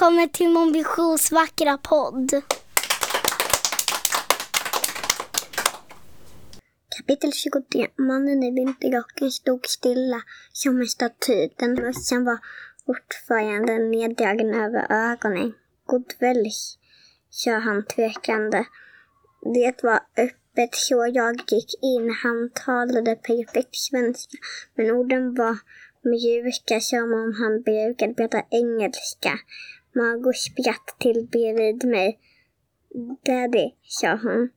välkommen till Mon Visions vackra podd. Kapitel 23. Mannen i vinterrocken stod stilla som en staty. Den mössan var fortfarande neddragen över ögonen. God kväll, sa han tvekande. Det var öppet så jag gick in. Han talade perfekt svenska, men orden var mjuka som om han brukade prata engelska. Margot spratt till bredvid mig. Daddy, sa hon.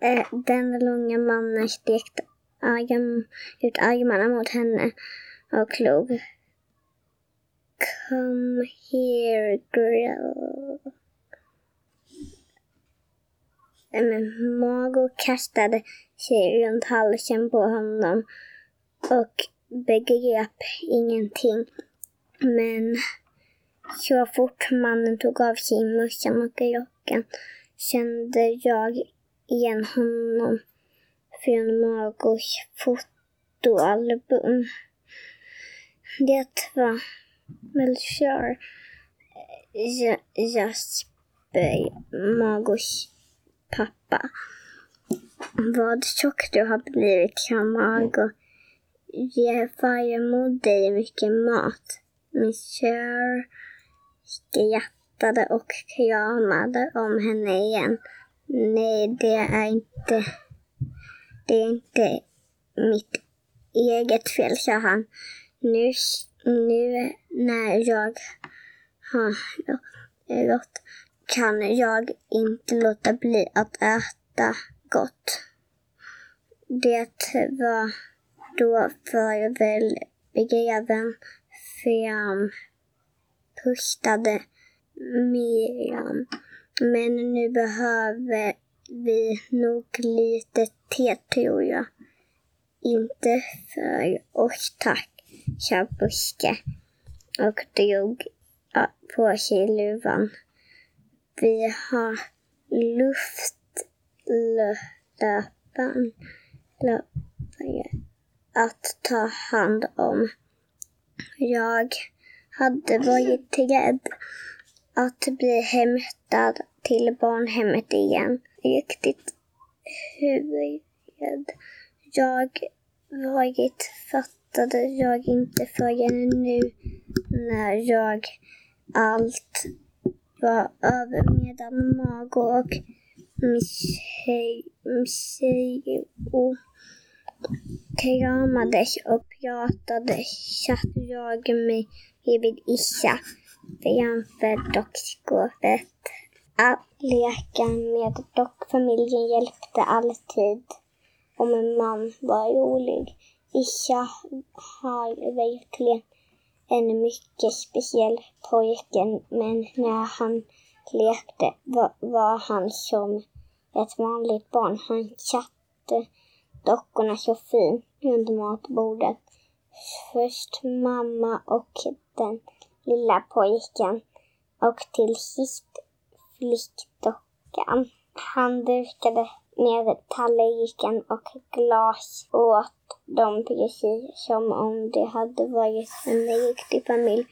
Eh, Den långa mannen stekte arm, ut armarna mot henne och log. Come here girl. Eh, Mago Men Margot kastade sig runt halsen på honom och begrep ingenting. Men så fort mannen tog av sig mössan och rocken kände jag igen honom från Margos fotoalbum. Det var Melchior Ja- Jasper, Margos pappa. Vad tjock du har blivit, sa Margo. Ger farmor dig mycket mat? Monsieur skrattade och kramade om henne igen. Nej, det är inte... Det är inte mitt eget fel, sa han. Nu, nu när jag har rått kan jag inte låta bli att äta gott. Det var då farväl begreven fram pustade Miriam. Men nu behöver vi nog lite te tror jag. Inte för oss tack, sa Buske och drog på sig luvan. Vi har luftlöpan att ta hand om. Jag hade varit rädd att bli hämtad till barnhemmet igen. Riktigt huvud. Jag varit fattade jag inte förrän nu när jag allt var över medan Mago och Missio kramades och pratade satt jag mig vid Isha framför dockskåpet. Att leka med dockfamiljen hjälpte alltid om en man var rolig. Isha har verkligen en mycket speciell pojke men när han lekte var, var han som ett vanligt barn. Han satte dockorna så fint runt matbordet. Först mamma och den lilla pojken och till sist flickdockan. Han dukade med tallriken och glas åt dem precis som om det hade varit en riktig familj.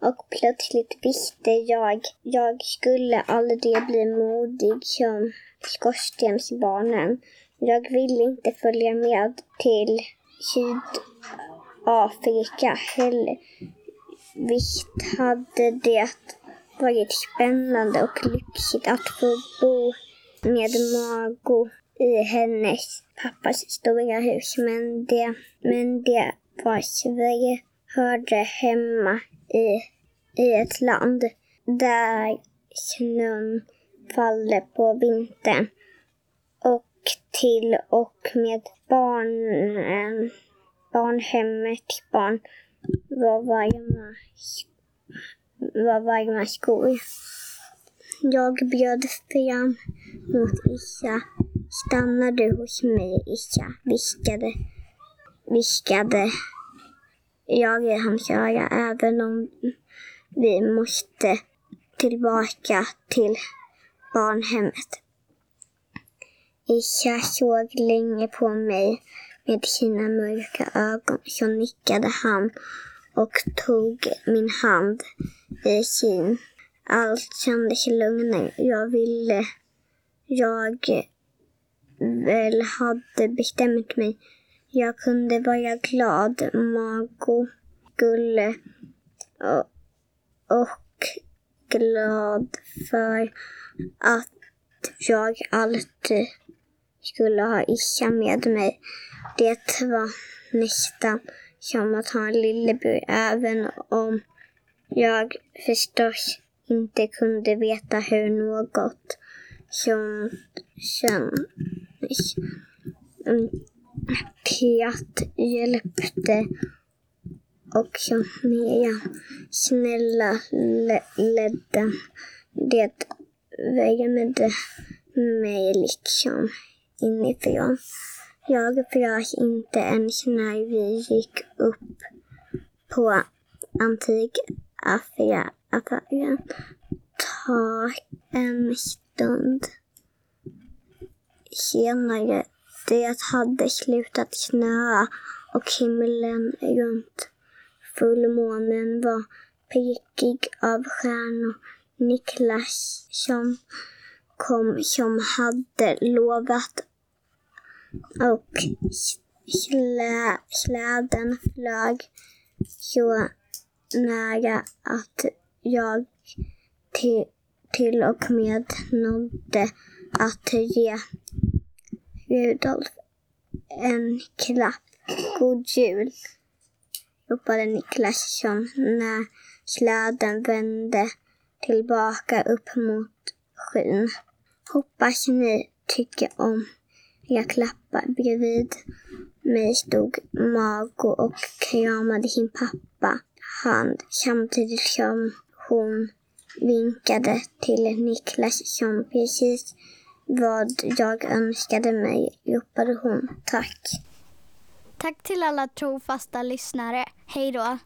Och plötsligt visste jag, jag skulle aldrig bli modig som skorstensbarnen. Jag ville inte följa med till Sydafrika heller. Visst hade det varit spännande och lyxigt att få bo med Margot i hennes pappas stora hus. Men det, men det var Sverige hörde hemma i, i ett land där snön faller på vintern. Och till och med barnen, barnhemmet barn var varma, var varma skor. Jag bjöd fram mot Isha. Stannar du hos mig, Isha? Viskade, viskade jag i hans öra, även om vi måste tillbaka till barnhemmet. Isha såg länge på mig med sina mörka ögon, så nickade han och tog min hand i sin. allt kändes lugnare. Jag ville, jag väl hade bestämt mig. Jag kunde vara glad. Mago skulle och, och glad för att jag alltid skulle ha Isha med mig. Det var nästan som att ha en lillebror även om jag förstås inte kunde veta hur något som kändes. Piat hjälpte och som snälla ledde det värmde mig liksom inifrån. Jag frös inte ens när vi gick upp på antikaffären. Ta en stund senare. Det hade slutat snöa och himlen runt fullmånen var prickig av stjärnor. Niklas som kom som hade lovat och slä, släden flög så nära att jag till, till och med nådde att ge Rudolf en klapp. God jul, ropade Niklas som när släden vände tillbaka upp mot skyn. Hoppas ni tycker om jag klappade. Bredvid mig stod Mago och kramade sin pappa hand samtidigt som hon vinkade till Niklas som precis vad jag önskade mig, ropade hon. Tack. Tack till alla trofasta lyssnare. Hej då.